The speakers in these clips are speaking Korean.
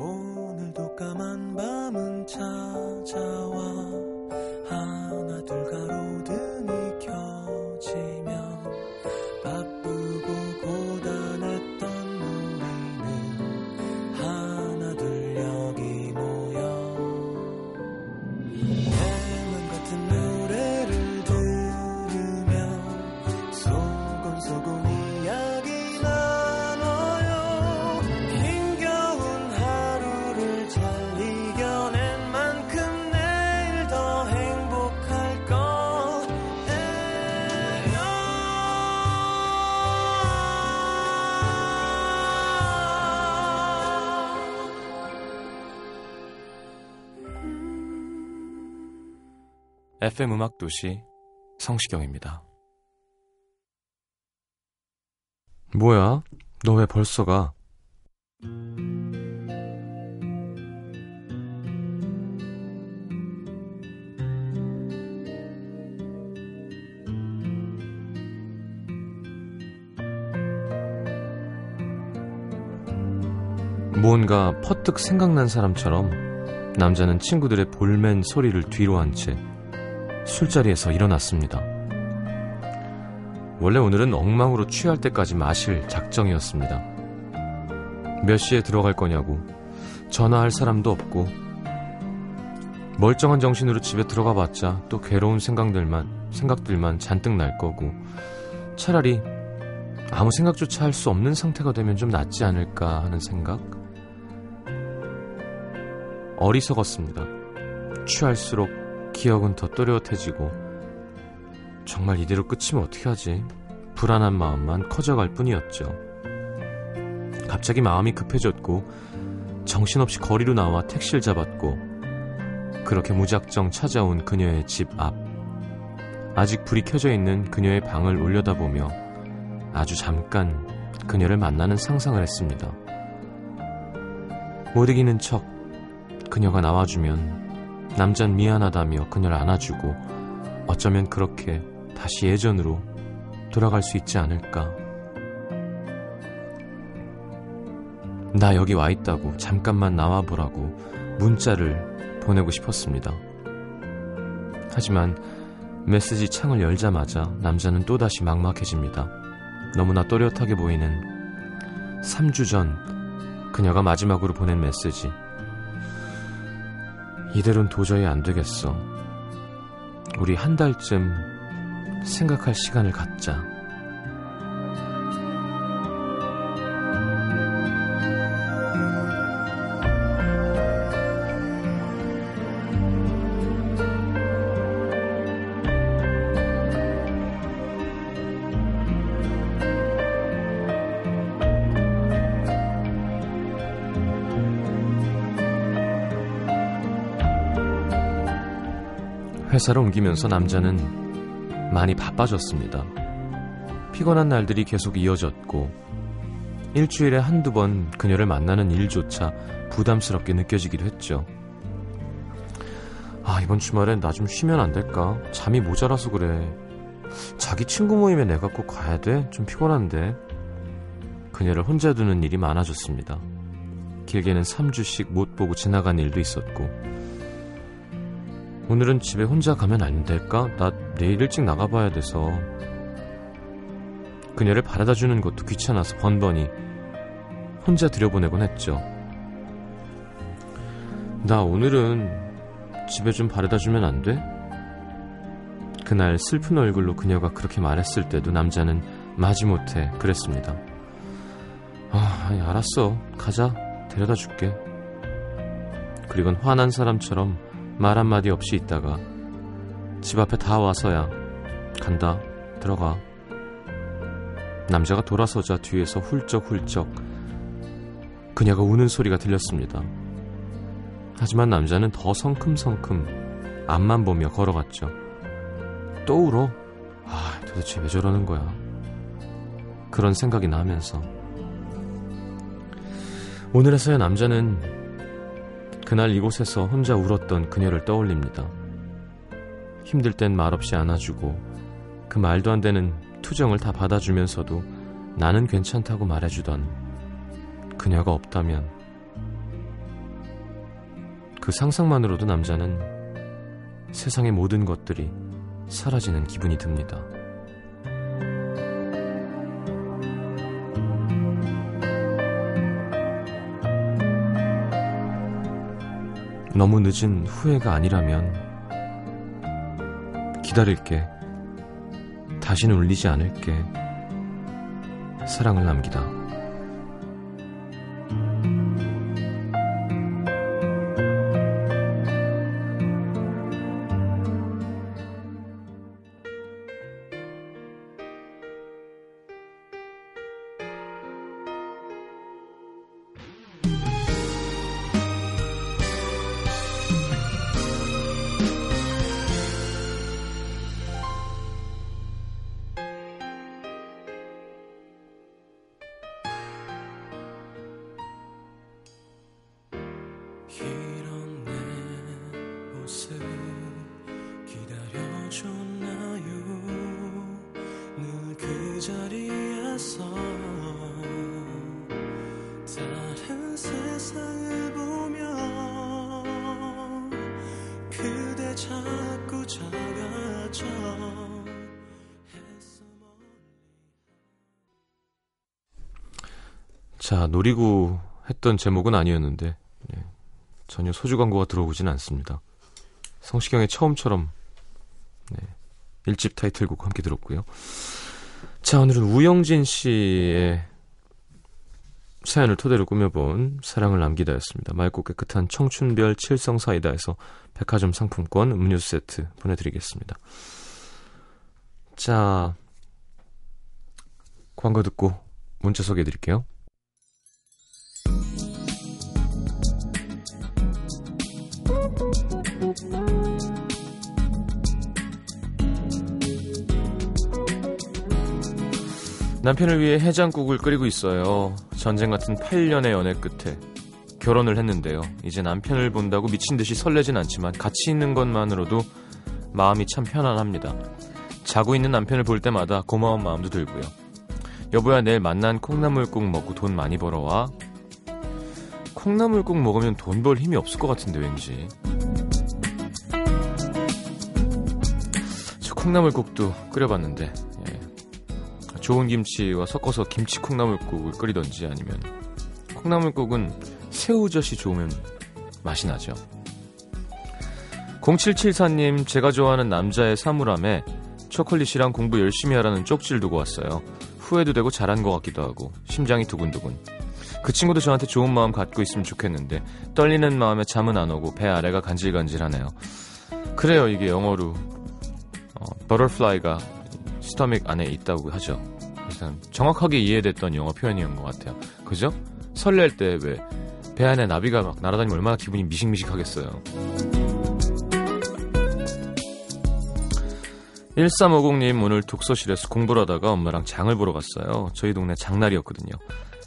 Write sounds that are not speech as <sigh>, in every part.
오늘도 까만 밤은 찾아와 FM 음악 도시 성시경입니다. 뭐야? 너 왜 벌써 가? 뭔가 퍼뜩 생각난 사람처럼 남자는 친구들의 볼멘 소리를 뒤로 한 채 술자리에서 일어났습니다. 원래 오늘은 엉망으로 취할 때까지 마실 작정이었습니다. 몇 시에 들어갈 거냐고 전화할 사람도 없고 멀쩡한 정신으로 집에 들어가 봤자 또 괴로운 생각들만 생각들만 잔뜩 날 거고 차라리 아무 생각조차 할 수 없는 상태가 되면 좀 낫지 않을까 하는 생각 어리석었습니다. 취할수록 기억은 더 또렷해지고 정말 이대로 끝이면 어떻게 하지? 불안한 마음만 커져갈 뿐이었죠. 갑자기 마음이 급해졌고 정신없이 거리로 나와 택시를 잡았고 그렇게 무작정 찾아온 그녀의 집 앞. 아직 불이 켜져 있는 그녀의 방을 올려다보며 아주 잠깐 그녀를 만나는 상상을 했습니다. 못 이기는 척 그녀가 나와주면 남잔 미안하다며 그녀를 안아주고 어쩌면 그렇게 다시 예전으로 돌아갈 수 있지 않을까. 나 여기 와 있다고 잠깐만 나와보라고 문자를 보내고 싶었습니다. 하지만 메시지 창을 열자마자 남자는 또다시 막막해집니다. 너무나 또렷하게 보이는 3주 전 그녀가 마지막으로 보낸 메시지. 이대로는 도저히 안 되겠어. 우리 한 달쯤 생각할 시간을 갖자. 회사를 옮기면서 남자는 많이 바빠졌습니다. 피곤한 날들이 계속 이어졌고, 일주일에 한두 번 그녀를 만나는 일조차 부담스럽게 느껴지기도 했죠. 아, 이번 주말엔 나 좀 쉬면 안 될까? 잠이 모자라서 그래. 자기 친구 모임에 내가 꼭 가야 돼? 좀 피곤한데. 그녀를 혼자 두는 일이 많아졌습니다. 길게는 3주씩 못 보고 지나간 일도 있었고, 오늘은 집에 혼자 가면 안 될까? 나 내일 일찍 나가봐야 돼서. 그녀를 바라다 주는 것도 귀찮아서 번번이 혼자 들여보내곤 했죠. 나 오늘은 집에 좀 바래다 주면 안 돼? 그날 슬픈 얼굴로 그녀가 그렇게 말했을 때도 남자는 마지못해 그랬습니다. 아, 아니, 알았어. 가자. 데려다 줄게. 그리곤 화난 사람처럼 말 한마디 없이 있다가 집 앞에 다 와서야 간다. 들어가. 남자가 돌아서자 뒤에서 훌쩍훌쩍 그녀가 우는 소리가 들렸습니다. 하지만 남자는 더 성큼성큼 앞만 보며 걸어갔죠. 또 울어? 아, 도대체 왜 저러는 거야? 그런 생각이 나면서 오늘에서야 남자는 그날 이곳에서 혼자 울었던 그녀를 떠올립니다. 힘들 땐 말없이 안아주고 그 말도 안 되는 투정을 다 받아주면서도 나는 괜찮다고 말해주던 그녀가 없다면 그 상상만으로도 남자는 세상의 모든 것들이 사라지는 기분이 듭니다. 너무 늦은 후회가 아니라면 기다릴게. 다시는 울리지 않을게. 사랑을 남기다. 자, 노리고 했던 제목은 아니었는데 예, 전혀 소주 광고가 들어오진 않습니다. 성시경의 처음처럼 네, 1집 타이틀곡 함께 들었고요. 자, 오늘은 우영진 씨의 사연을 토대로 꾸며본 사랑을 남기다였습니다. 맑고 깨끗한 청춘별 칠성사이다에서 백화점 상품권 음료수 세트 보내드리겠습니다. 자, 광고 듣고 문자 소개해드릴게요. 남편을 위해 해장국을 끓이고 있어요. 전쟁 같은 8년의 연애 끝에 결혼을 했는데요. 이제 남편을 본다고 미친 듯이 설레진 않지만 같이 있는 것만으로도 마음이 참 편안합니다. 자고 있는 남편을 볼 때마다 고마운 마음도 들고요. 여보야 내일 만난 콩나물국 먹고 돈 많이 벌어와. 콩나물국 먹으면 돈 벌 힘이 없을 것 같은데 왠지. 저 콩나물국도 끓여봤는데 예. 좋은 김치와 섞어서 김치 콩나물국을 끓이던지 아니면 콩나물국은 새우젓이 좋으면 맛이 나죠. 0774님 제가 좋아하는 남자의 사물함에 초콜릿이랑 공부 열심히 하라는 쪽지를 두고 왔어요. 후회도 되고 잘한 것 같기도 하고 심장이 두근두근. 그 친구도 저한테 좋은 마음 갖고 있으면 좋겠는데 떨리는 마음에 잠은 안 오고 배 아래가 간질간질하네요. 그래요 이게 영어로 어, butterfly가 스토믹 안에 있다고 하죠. 그래서 정확하게 이해됐던 영어 표현이었던 것 같아요. 그죠? 설렐 때 왜 배 안에 나비가 막 날아다니면 얼마나 기분이 미식미식하겠어요. 1350님 오늘 독서실에서 공부를 하다가 엄마랑 장을 보러 갔어요. 저희 동네 장날이었거든요.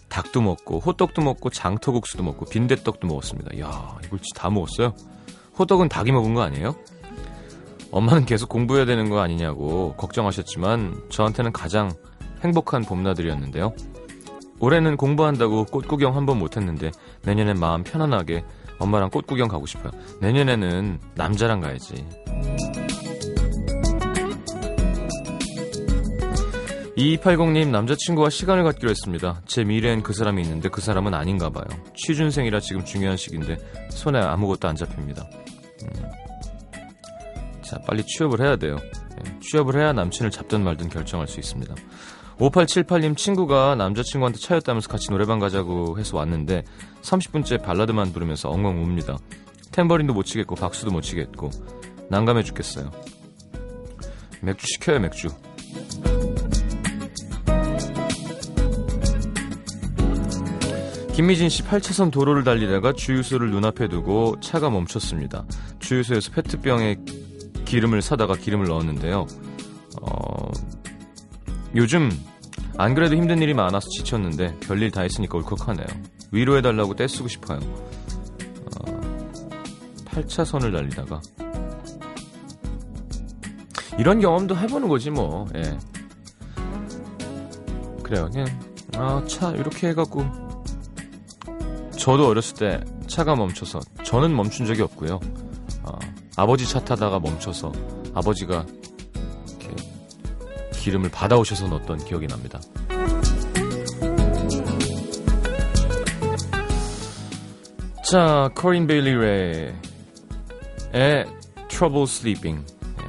닭도 먹고 호떡도 먹고 장터국수도 먹고 빈대떡도 먹었습니다. 이야 이걸 다 먹었어요? 호떡은 닭이 먹은 거 아니에요? 엄마는 계속 공부해야 되는 거 아니냐고 걱정하셨지만 저한테는 가장 행복한 봄나들이었는데요. 올해는 공부한다고 꽃 구경 한 번 못했는데 내년엔 마음 편안하게 엄마랑 꽃 구경 가고 싶어요. 내년에는 남자랑 가야지. 2280님 남자친구와 시간을 갖기로 했습니다. 제 미래엔 그 사람이 있는데 그 사람은 아닌가 봐요. 취준생이라 지금 중요한 시기인데 손에 아무것도 안 잡힙니다. 음. 자 빨리 취업을 해야 돼요. 예, 취업을 해야 남친을 잡든 말든 결정할 수 있습니다. 5878님 친구가 남자친구한테 차였다면서 같이 노래방 가자고 해서 왔는데 30분째 발라드만 부르면서 엉엉 웁니다. 탬버린도 못 치겠고 박수도 못 치겠고 난감해 죽겠어요. 맥주 시켜요 맥주. 김미진 씨 8차선 도로를 달리다가 주유소를 눈앞에 두고 차가 멈췄습니다. 주유소에서 페트병에 기름을 사다가 기름을 넣었는데요. 어, 요즘 안 그래도 힘든 일이 많아서 지쳤는데 별일 다 했으니까 울컥하네요. 위로해달라고 떼쓰고 싶어요. 어, 8차선을 달리다가 이런 경험도 해보는 거지 뭐. 예. 그래요. 그냥 아, 차 이렇게 해갖고 저도 어렸을 때 차가 멈춰서 저는 멈춘 적이 없고요. 어, 아버지 차 타다가 멈춰서 아버지가 이렇게 기름을 받아오셔서 넣었던 기억이 납니다. 자, 코린 베일리 레의 Trouble Sleeping. 예.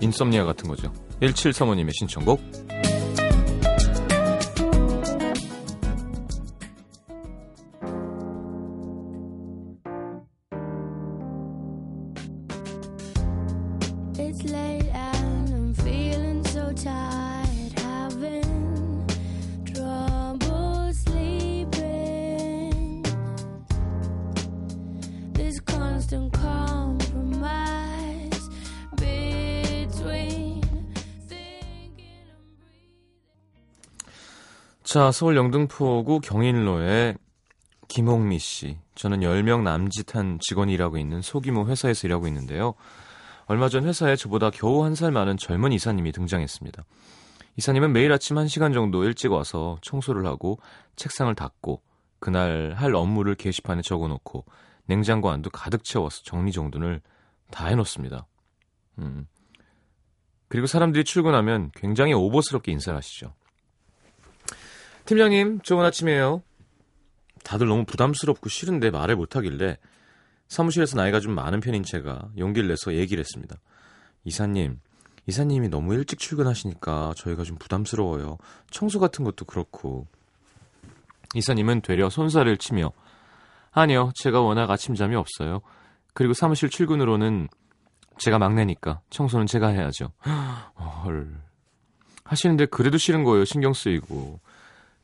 인썸니아 같은 거죠. 1735님의 신청곡. 자, 서울 영등포구 경인로에 김홍미 씨. 저는 10명 남짓한 직원이 일하고 있는 소규모 회사에서 일하고 있는데요. 얼마 전 회사에 저보다 겨우 한 살 많은 젊은 이사님이 등장했습니다. 이사님은 매일 아침 1시간 정도 일찍 와서 청소를 하고 책상을 닦고 그날 할 업무를 게시판에 적어놓고 냉장고 안도 가득 채워서 정리정돈을 다 해놓습니다. 음. 그리고 사람들이 출근하면 굉장히 오버스럽게 인사를 하시죠. 팀장님, 좋은 아침이에요. 다들 너무 부담스럽고 싫은데 말을 못하길래 사무실에서 나이가 좀 많은 편인 제가 용기를 내서 얘기를 했습니다. 이사님, 이사님이 너무 일찍 출근하시니까 저희가 좀 부담스러워요. 청소 같은 것도 그렇고. 이사님은 되려 손살을 치며 아니요, 제가 워낙 아침잠이 없어요. 그리고 사무실 출근으로는 제가 막내니까 청소는 제가 해야죠. 헐. 하시는데 그래도 싫은 거예요. 신경 쓰이고.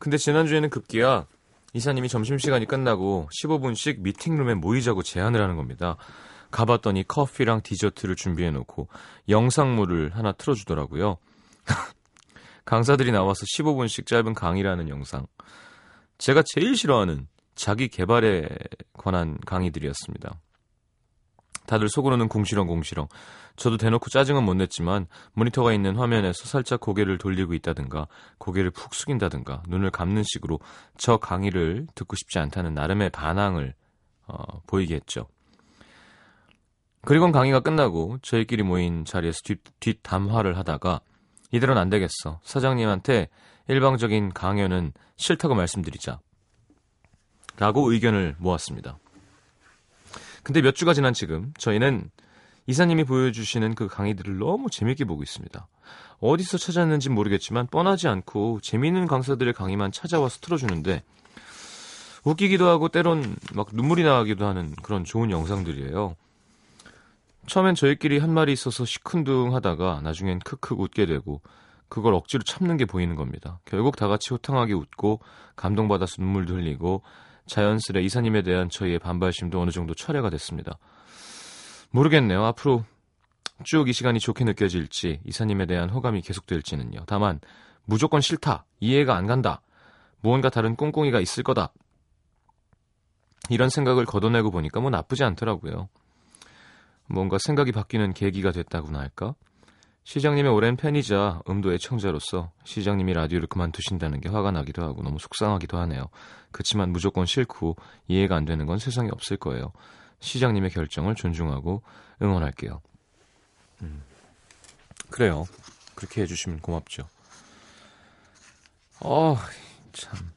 근데 지난주에는 급기야 이사님이 점심시간이 끝나고 15분씩 미팅룸에 모이자고 제안을 하는 겁니다. 가봤더니 커피랑 디저트를 준비해놓고 영상물을 하나 틀어주더라고요. <laughs> 강사들이 나와서 15분씩 짧은 강의라는 영상. 제가 제일 싫어하는 자기 개발에 관한 강의들이었습니다. 다들 속으로는 궁시렁궁시렁. 저도 대놓고 짜증은 못 냈지만 모니터가 있는 화면에서 살짝 고개를 돌리고 있다든가 고개를 푹 숙인다든가 눈을 감는 식으로 저 강의를 듣고 싶지 않다는 나름의 반항을 어, 보이게 했죠. 그리고 강의가 끝나고 저희끼리 모인 자리에서 뒷, 뒷담화를 하다가 이대로는 안 되겠어. 사장님한테 일방적인 강연은 싫다고 말씀드리자. 라고 의견을 모았습니다. 근데 몇 주가 지난 지금 저희는 이사님이 보여주시는 그 강의들을 너무 재밌게 보고 있습니다. 어디서 찾았는지 모르겠지만 뻔하지 않고 재미있는 강사들의 강의만 찾아와서 틀어주는데 웃기기도 하고 때론 막 눈물이 나기도 하는 그런 좋은 영상들이에요. 처음엔 저희끼리 한 말이 있어서 시큰둥하다가 나중엔 크크 웃게 되고 그걸 억지로 참는 게 보이는 겁니다. 결국 다 같이 호탕하게 웃고 감동받아서 눈물도 흘리고 자연스레 이사님에 대한 저희의 반발심도 어느 정도 철회가 됐습니다. 모르겠네요. 앞으로 쭉 이 시간이 좋게 느껴질지 이사님에 대한 호감이 계속될지는요. 다만 무조건 싫다. 이해가 안 간다. 무언가 다른 꽁꽁이가 있을 거다. 이런 생각을 걷어내고 보니까 뭐 나쁘지 않더라고요. 뭔가 생각이 바뀌는 계기가 됐다고나 할까? 시장님의 오랜 팬이자 음도 애청자로서 시장님이 라디오를 그만두신다는 게 화가 나기도 하고 너무 속상하기도 하네요. 그치만 무조건 싫고 이해가 안 되는 건 세상에 없을 거예요. 시장님의 결정을 존중하고 응원할게요. 음. 그래요. 그렇게 해주시면 고맙죠. 어, 참.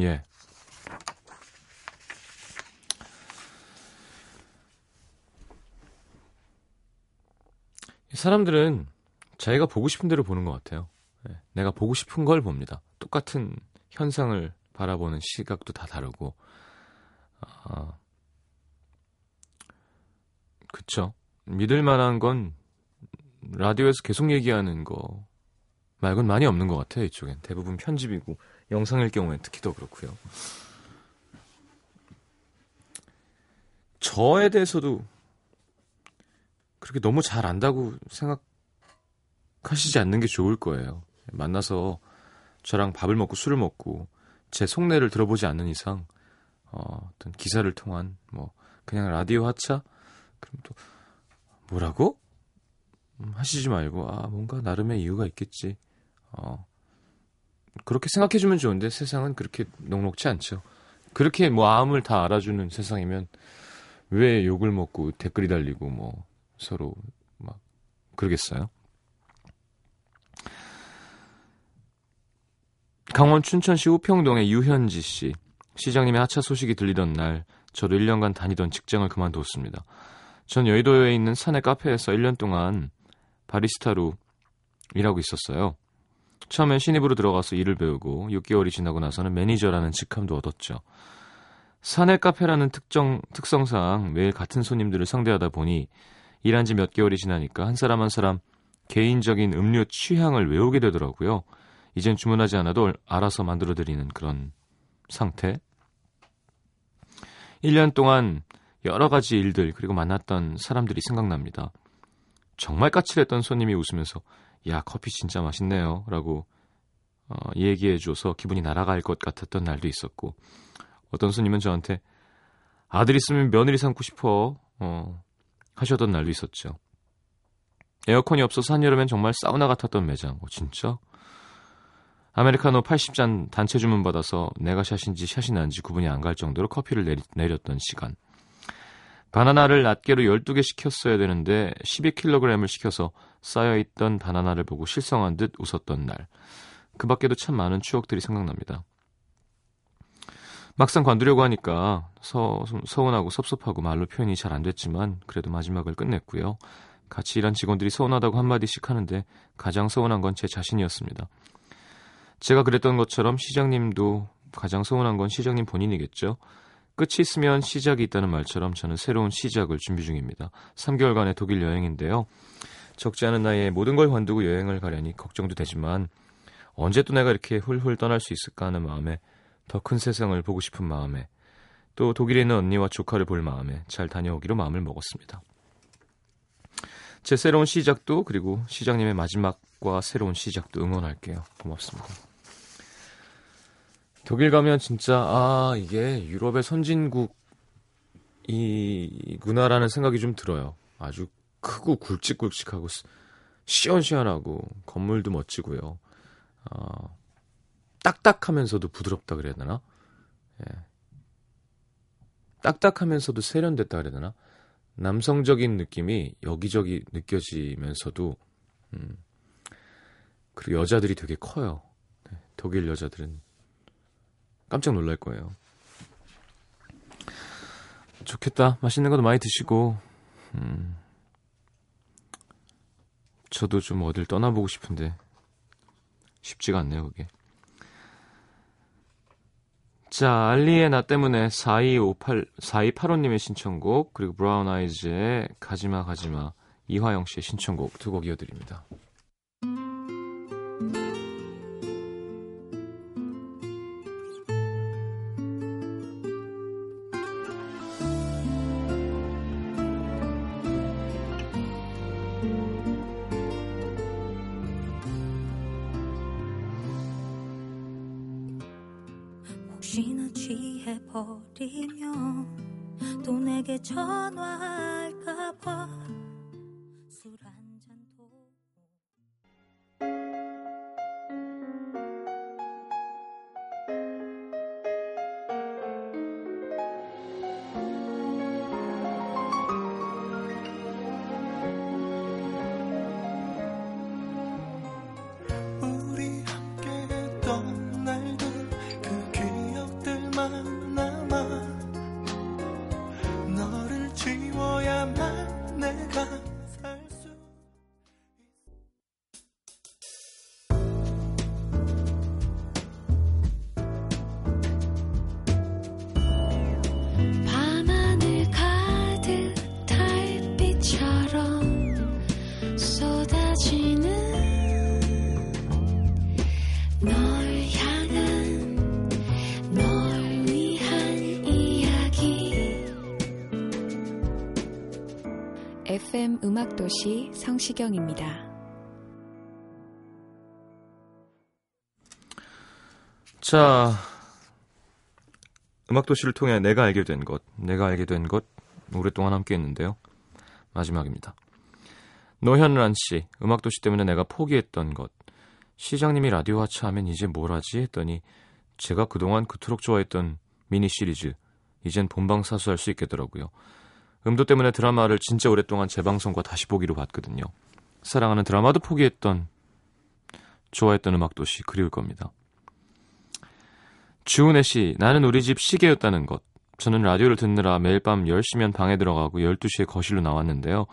예. 사람들은 자기가 보고 싶은 대로 보는 것 같아요. 네, 내가 보고 싶은 걸 봅니다. 똑같은 현상을 바라보는 시각도 다 다르고, 아, 그쵸. 믿을 만한 건 라디오에서 계속 얘기하는 거 말곤 많이 없는 것 같아요, 이쪽엔. 대부분 편집이고, 영상일 경우엔 특히 더 그렇고요. 저에 대해서도 그렇게 너무 잘 안다고 생각하시지 않는 게 좋을 거예요. 만나서 저랑 밥을 먹고 술을 먹고 제 속내를 들어보지 않는 이상 어, 어떤 기사를 통한 뭐 그냥 라디오 하차 그럼 또 뭐라고 음, 하시지 말고 아 뭔가 나름의 이유가 있겠지. 어, 그렇게 생각해주면 좋은데 세상은 그렇게 녹록지 않죠. 그렇게 뭐 마음을 다 알아주는 세상이면 왜 욕을 먹고 댓글이 달리고 뭐 서로 막 그러겠어요? 강원 춘천시 우평동의 유현지 씨. 시장님의 하차 소식이 들리던 날 저도 1년간 다니던 직장을 그만두었습니다. 전 여의도에 있는 사내 카페에서 1년 동안 바리스타로 일하고 있었어요. 처음엔 신입으로 들어가서 일을 배우고 6개월이 지나고 나서는 매니저라는 직함도 얻었죠. 사내 카페라는 특정 특성상 매일 같은 손님들을 상대하다 보니 일한 지 몇 개월이 지나니까 한 사람 한 사람 개인적인 음료 취향을 외우게 되더라고요. 이젠 주문하지 않아도 알아서 만들어 드리는 그런 상태. 1년 동안 여러 가지 일들 그리고 만났던 사람들이 생각납니다. 정말 까칠했던 손님이 웃으면서 야 커피 진짜 맛있네요 라고 어, 얘기해줘서 기분이 날아갈 것 같았던 날도 있었고 어떤 손님은 저한테 아들 있으면 며느리 삼고 싶어 어, 하셨던 날도 있었죠. 에어컨이 없어서 한여름엔 정말 사우나 같았던 매장. 어, 진짜? 아메리카노 80잔 단체 주문 받아서 내가 샷인지 샷이 난지 구분이 안 갈 정도로 커피를 내리, 내렸던 시간. 바나나를 낱개로 12개 시켰어야 되는데 12kg을 시켜서 쌓여있던 바나나를 보고 실성한 듯 웃었던 날. 그 밖에도 참 많은 추억들이 생각납니다. 막상 관두려고 하니까 서, 서운하고 섭섭하고 말로 표현이 잘 안 됐지만 그래도 마지막을 끝냈고요. 같이 일한 직원들이 서운하다고 한마디씩 하는데 가장 서운한 건 제 자신이었습니다. 제가 그랬던 것처럼 시장님도 가장 서운한 건 시장님 본인이겠죠. 끝이 있으면 시작이 있다는 말처럼 저는 새로운 시작을 준비 중입니다. 3개월간의 독일 여행인데요. 적지 않은 나이에 모든 걸 관두고 여행을 가려니 걱정도 되지만 언제 또 내가 이렇게 훌훌 떠날 수 있을까 하는 마음에 더 큰 세상을 보고 싶은 마음에 또 독일에 있는 언니와 조카를 볼 마음에 잘 다녀오기로 마음을 먹었습니다. 제 새로운 시작도 그리고 시장님의 마지막과 새로운 시작도 응원할게요. 고맙습니다. 독일 가면 진짜 아 이게 유럽의 선진국이구나라는 생각이 좀 들어요. 아주 크고 굵직굵직하고 시원시원하고 건물도 멋지고요. 어, 딱딱하면서도 부드럽다 그래야 되나? 예. 딱딱하면서도 세련됐다 그래야 되나? 남성적인 느낌이 여기저기 느껴지면서도 음, 그리고 여자들이 되게 커요. 네, 독일 여자들은 깜짝 놀랄 거예요. 좋겠다. 맛있는 것도 많이 드시고 음, 저도 좀 어딜 떠나보고 싶은데 쉽지가 않네요, 그게. 자, 알리의 나 때문에 4258, 4285님의 신청곡, 그리고 브라운 아이즈의 가지마 가지마, 이화영 씨의 신청곡 두 곡 이어드립니다. 음악도시 성시경입니다. 자, 음악도시를 통해 내가 알게 된 것, 내가 알게 된 것, 오랫동안 함께 했는데요. 마지막입니다. 노현란 씨, 음악도시 때문에 내가 포기했던 것. 시장님이 라디오 하차하면 이제 뭘 하지? 했더니 제가 그동안 그토록 좋아했던 미니 시리즈 이젠 본방 사수할 수 있겠더라고요. 음도 때문에 드라마를 진짜 오랫동안 재방송과 다시 보기로 봤거든요. 사랑하는 드라마도 포기했던 좋아했던 음악도시 그리울 겁니다. 주은혜 씨, 나는 우리 집 시계였다는 것. 저는 라디오를 듣느라 매일 밤 10시면 방에 들어가고 12시에 거실로 나왔는데요.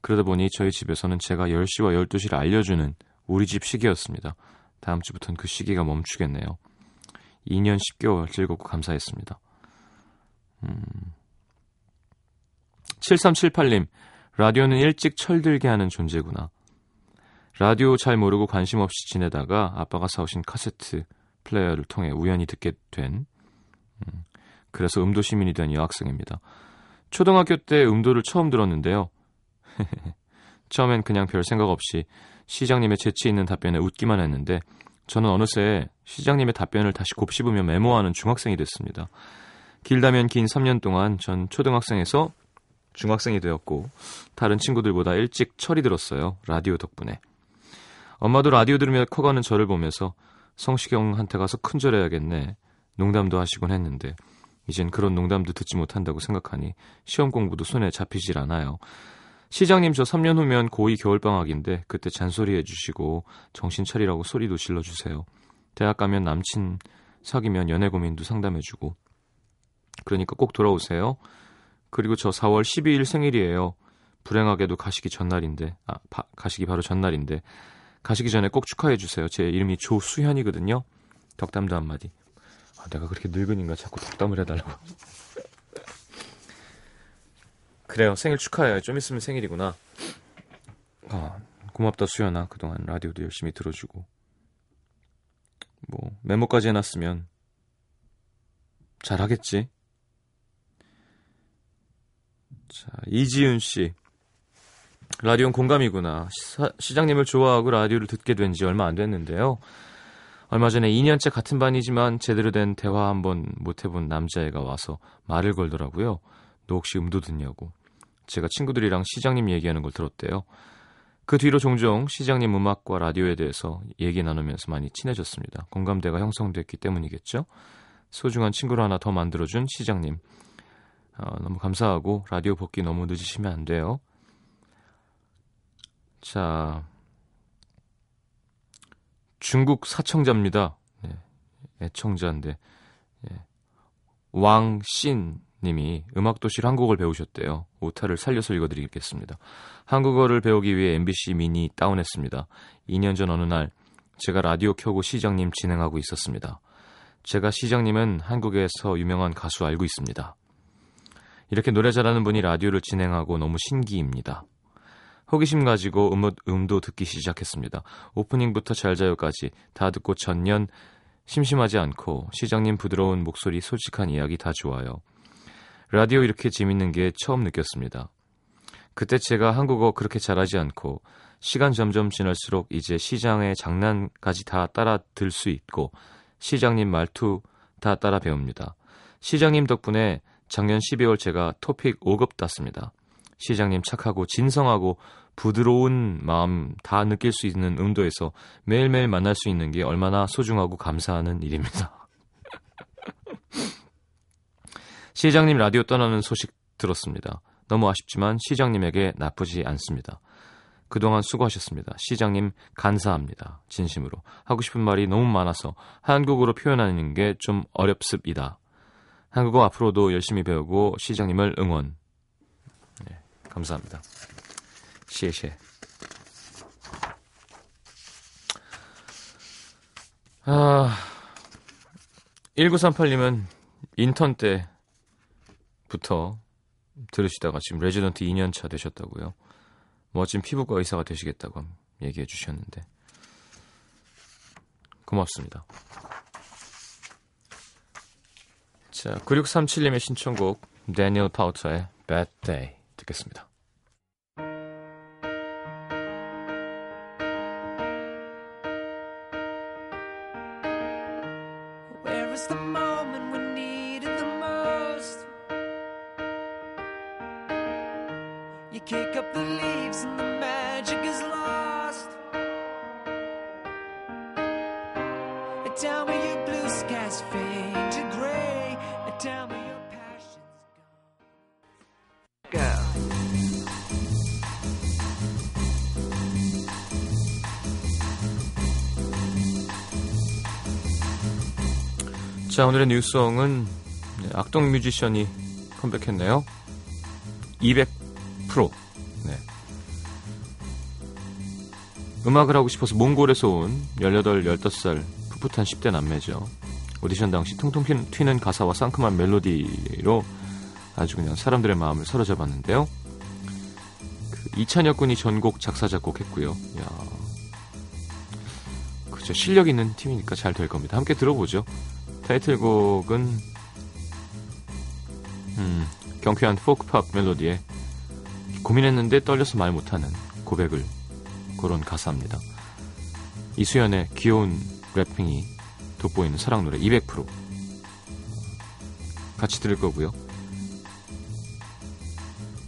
그러다 보니 저희 집에서는 제가 10시와 12시를 알려주는 우리 집 시계였습니다. 다음 주부터는 그 시계가 멈추겠네요. 2년 10개월 즐겁고 감사했습니다. 음. 7378님, 라디오는 일찍 철들게 하는 존재구나. 라디오 잘 모르고 관심 없이 지내다가 아빠가 사오신 카세트 플레이어를 통해 우연히 듣게 된, 음, 그래서 음도 시민이 된 여학생입니다. 초등학교 때 음도를 처음 들었는데요. <laughs> 처음엔 그냥 별 생각 없이 시장님의 재치 있는 답변에 웃기만 했는데 저는 어느새 시장님의 답변을 다시 곱씹으며 메모하는 중학생이 됐습니다. 길다면 긴 3년 동안 전 초등학생에서 중학생이 되었고 다른 친구들보다 일찍 철이 들었어요. 라디오 덕분에. 엄마도 라디오 들으며 커가는 저를 보면서 성시경한테 가서 큰절해야겠네. 농담도 하시곤 했는데 이젠 그런 농담도 듣지 못한다고 생각하니 시험 공부도 손에 잡히질 않아요. 시장님 저 3년 후면 고2 겨울방학인데 그때 잔소리 해주시고 정신 차리라고 소리도 질러주세요. 대학 가면 남친 사귀면 연애 고민도 상담해주고 그러니까 꼭 돌아오세요. 그리고 저 4월 12일 생일이에요. 불행하게도 가시기 전날인데 아 바, 가시기 바로 전날인데 가시기 전에 꼭 축하해 주세요. 제 이름이 조수현이거든요. 덕담도 한마디. 아, 내가 그렇게 늙은인가 자꾸 덕담을 해달라고. 그래요. 생일 축하해요. 좀 있으면 생일이구나. 아, 고맙다 수연아. 그동안 라디오도 열심히 들어주고. 뭐 메모까지 해놨으면 잘하겠지. 자, 이지윤 씨. 라디오는 공감이구나. 시, 시장님을 좋아하고 라디오를 듣게 된 지 얼마 안 됐는데요. 얼마 전에 2년째 같은 반이지만 제대로 된 대화 한번 못 해본 남자애가 와서 말을 걸더라고요. 너 혹시 음도 듣냐고. 제가 친구들이랑 시장님 얘기하는 걸 들었대요. 그 뒤로 종종 시장님 음악과 라디오에 대해서 얘기 나누면서 많이 친해졌습니다. 공감대가 형성됐기 때문이겠죠? 소중한 친구를 하나 더 만들어준 시장님. 어, 너무 감사하고 라디오 복귀 너무 늦으시면 안 돼요. 자, 중국 사청자입니다. 네, 애청자인데 예. 왕신 님이 음악도실 한국어를 배우셨대요. 오타를 살려서 읽어드리겠습니다. 한국어를 배우기 위해 MBC 미니 다운했습니다. 2년 전 어느 날 제가 라디오 켜고 시장님 진행하고 있었습니다. 제가 시장님은 한국에서 유명한 가수 알고 있습니다. 이렇게 노래 잘하는 분이 라디오를 진행하고 너무 신기입니다. 호기심 가지고 음, 음도 듣기 시작했습니다. 오프닝부터 잘 자요까지 다 듣고 전년 심심하지 않고 시장님 부드러운 목소리 솔직한 이야기 다 좋아요. 라디오 이렇게 재밌는 게 처음 느꼈습니다. 그때 제가 한국어 그렇게 잘하지 않고 시간 점점 지날수록 이제 시장의 장난까지 다 따라 들 수 있고 시장님 말투 다 따라 배웁니다. 시장님 덕분에 작년 12월 제가 토픽 5급 땄습니다. 시장님 착하고 진성하고 부드러운 마음 다 느낄 수 있는 음도에서 매일매일 만날 수 있는 게 얼마나 소중하고 감사하는 일입니다. <laughs> 시장님 라디오 떠나는 소식 들었습니다. 너무 아쉽지만 시장님에게 나쁘지 않습니다. 그동안 수고하셨습니다. 시장님 감사합니다. 진심으로. 하고 싶은 말이 너무 많아서 한국어로 표현하는 게 좀 어렵습니다. 한국어 앞으로도 열심히 배우고 시장님을 응원. 네, 감사합니다. 谢谢. 아, 1938님은 인턴 때부터 들으시다가 지금 레지던트 2년 차 되셨다고요. 멋진 피부과 의사가 되시겠다고 얘기해 주셨는데 고맙습니다. 자, 9637님의 신청곡 데니얼 파우터의 Bad Day 듣겠습니다. 자, 오늘의 뉴스송은 네, 악동 뮤지션이 컴백했네요. 200%. 네. 음악을 하고 싶어서 몽골에서 온 18, 15살 풋풋한 10대 남매죠. 오디션 당시 튀는- 튀는 가사와 상큼한 멜로디로 아주 그냥 사람들의 마음을 사로잡았는데요. 그 이찬혁 군이 전곡 작사 작곡했고요. 야. 그죠. 실력 있는 팀이니까 잘 될 겁니다. 함께 들어보죠. 타이틀곡은 음, 경쾌한 포크팝 멜로디에 고민했는데 떨려서 말 못하는 고백을 그런 가사입니다. 이수연의 귀여운 래핑이 돋보이는 사랑 노래 200% 같이 들을 거고요.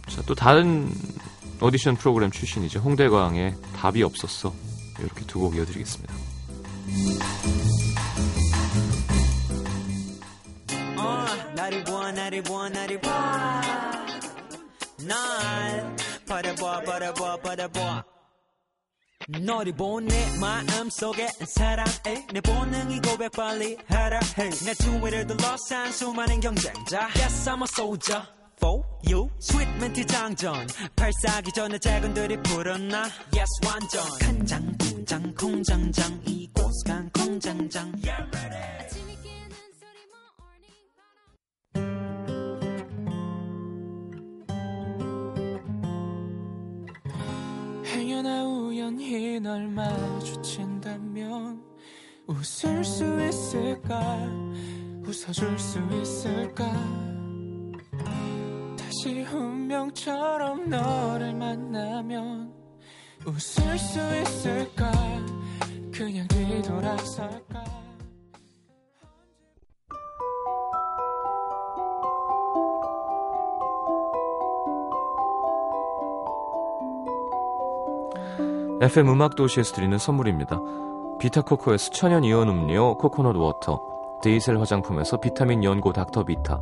자, 또 다른 오디션 프로그램 출신이죠. 홍대광의 답이 없었어. 이렇게 두 곡 이어드리겠습니다. 어, 나를 봐, 나를 봐, 나를 봐. 날 바라봐, 바라봐, 바라봐. 너를 본내 마음속에 사랑해. 내 본능이 고백 빨리 하라 해내 주위를 둘러싼 수많은 경쟁자. Yes I'm a soldier for you. sweet 멘트 장전. 발사기 전에 작은들이 불었나. Yes 완전. 간장 공장 공장장. 이곳 간 공장장 행여나 우연히 널 마주친다면 웃을 수 있을까? 웃어줄 수 있을까? 다시 운명처럼 너를 만나면 웃을 수 있을까? 그냥 뒤돌아설까 FM 음악 도시에서 드리는 선물입니다. 비타코코에서 천연 이온 음료 코코넛 water, 데이셀 화장품에서 비타민 연고 닥터비타,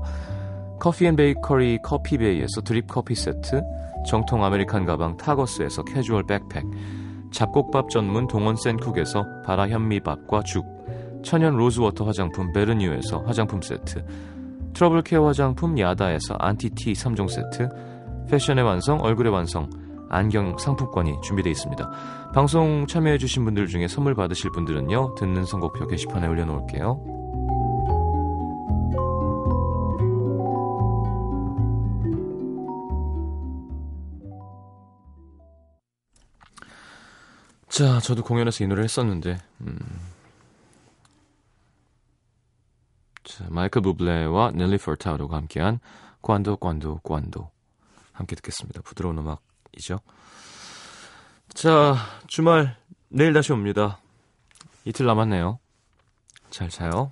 커피앤베이커리 커피베이에서 드립 커피 세트, 정통 American 가방 타거스에서 캐주얼 백팩, 잡곡밥 전문 동원 센쿡에서 발아 현미밥과 죽, 천연 rose water 화장품 베르뉴에서 화장품 세트, 트러블 케어 화장품 야다에서 안티티 3종 세트, 패션의 완성, 얼굴의 완성, 안경 상품권이 준비되어 있습니다. 방송 참여해주신 분들 중에 선물 받으실 분들은요, 듣는 선곡표 게시판에 올려놓을게요. 자, 저도 공연에서 이 노래를 했었는데, 음. 자, 마이클 부블레와 넬리 포타우로가 함께한 관도, 관도, 관도. 함께 듣겠습니다. 부드러운 음악 이죠. 자, 주말 내일 다시 옵니다. 이틀 남았네요. 잘 자요.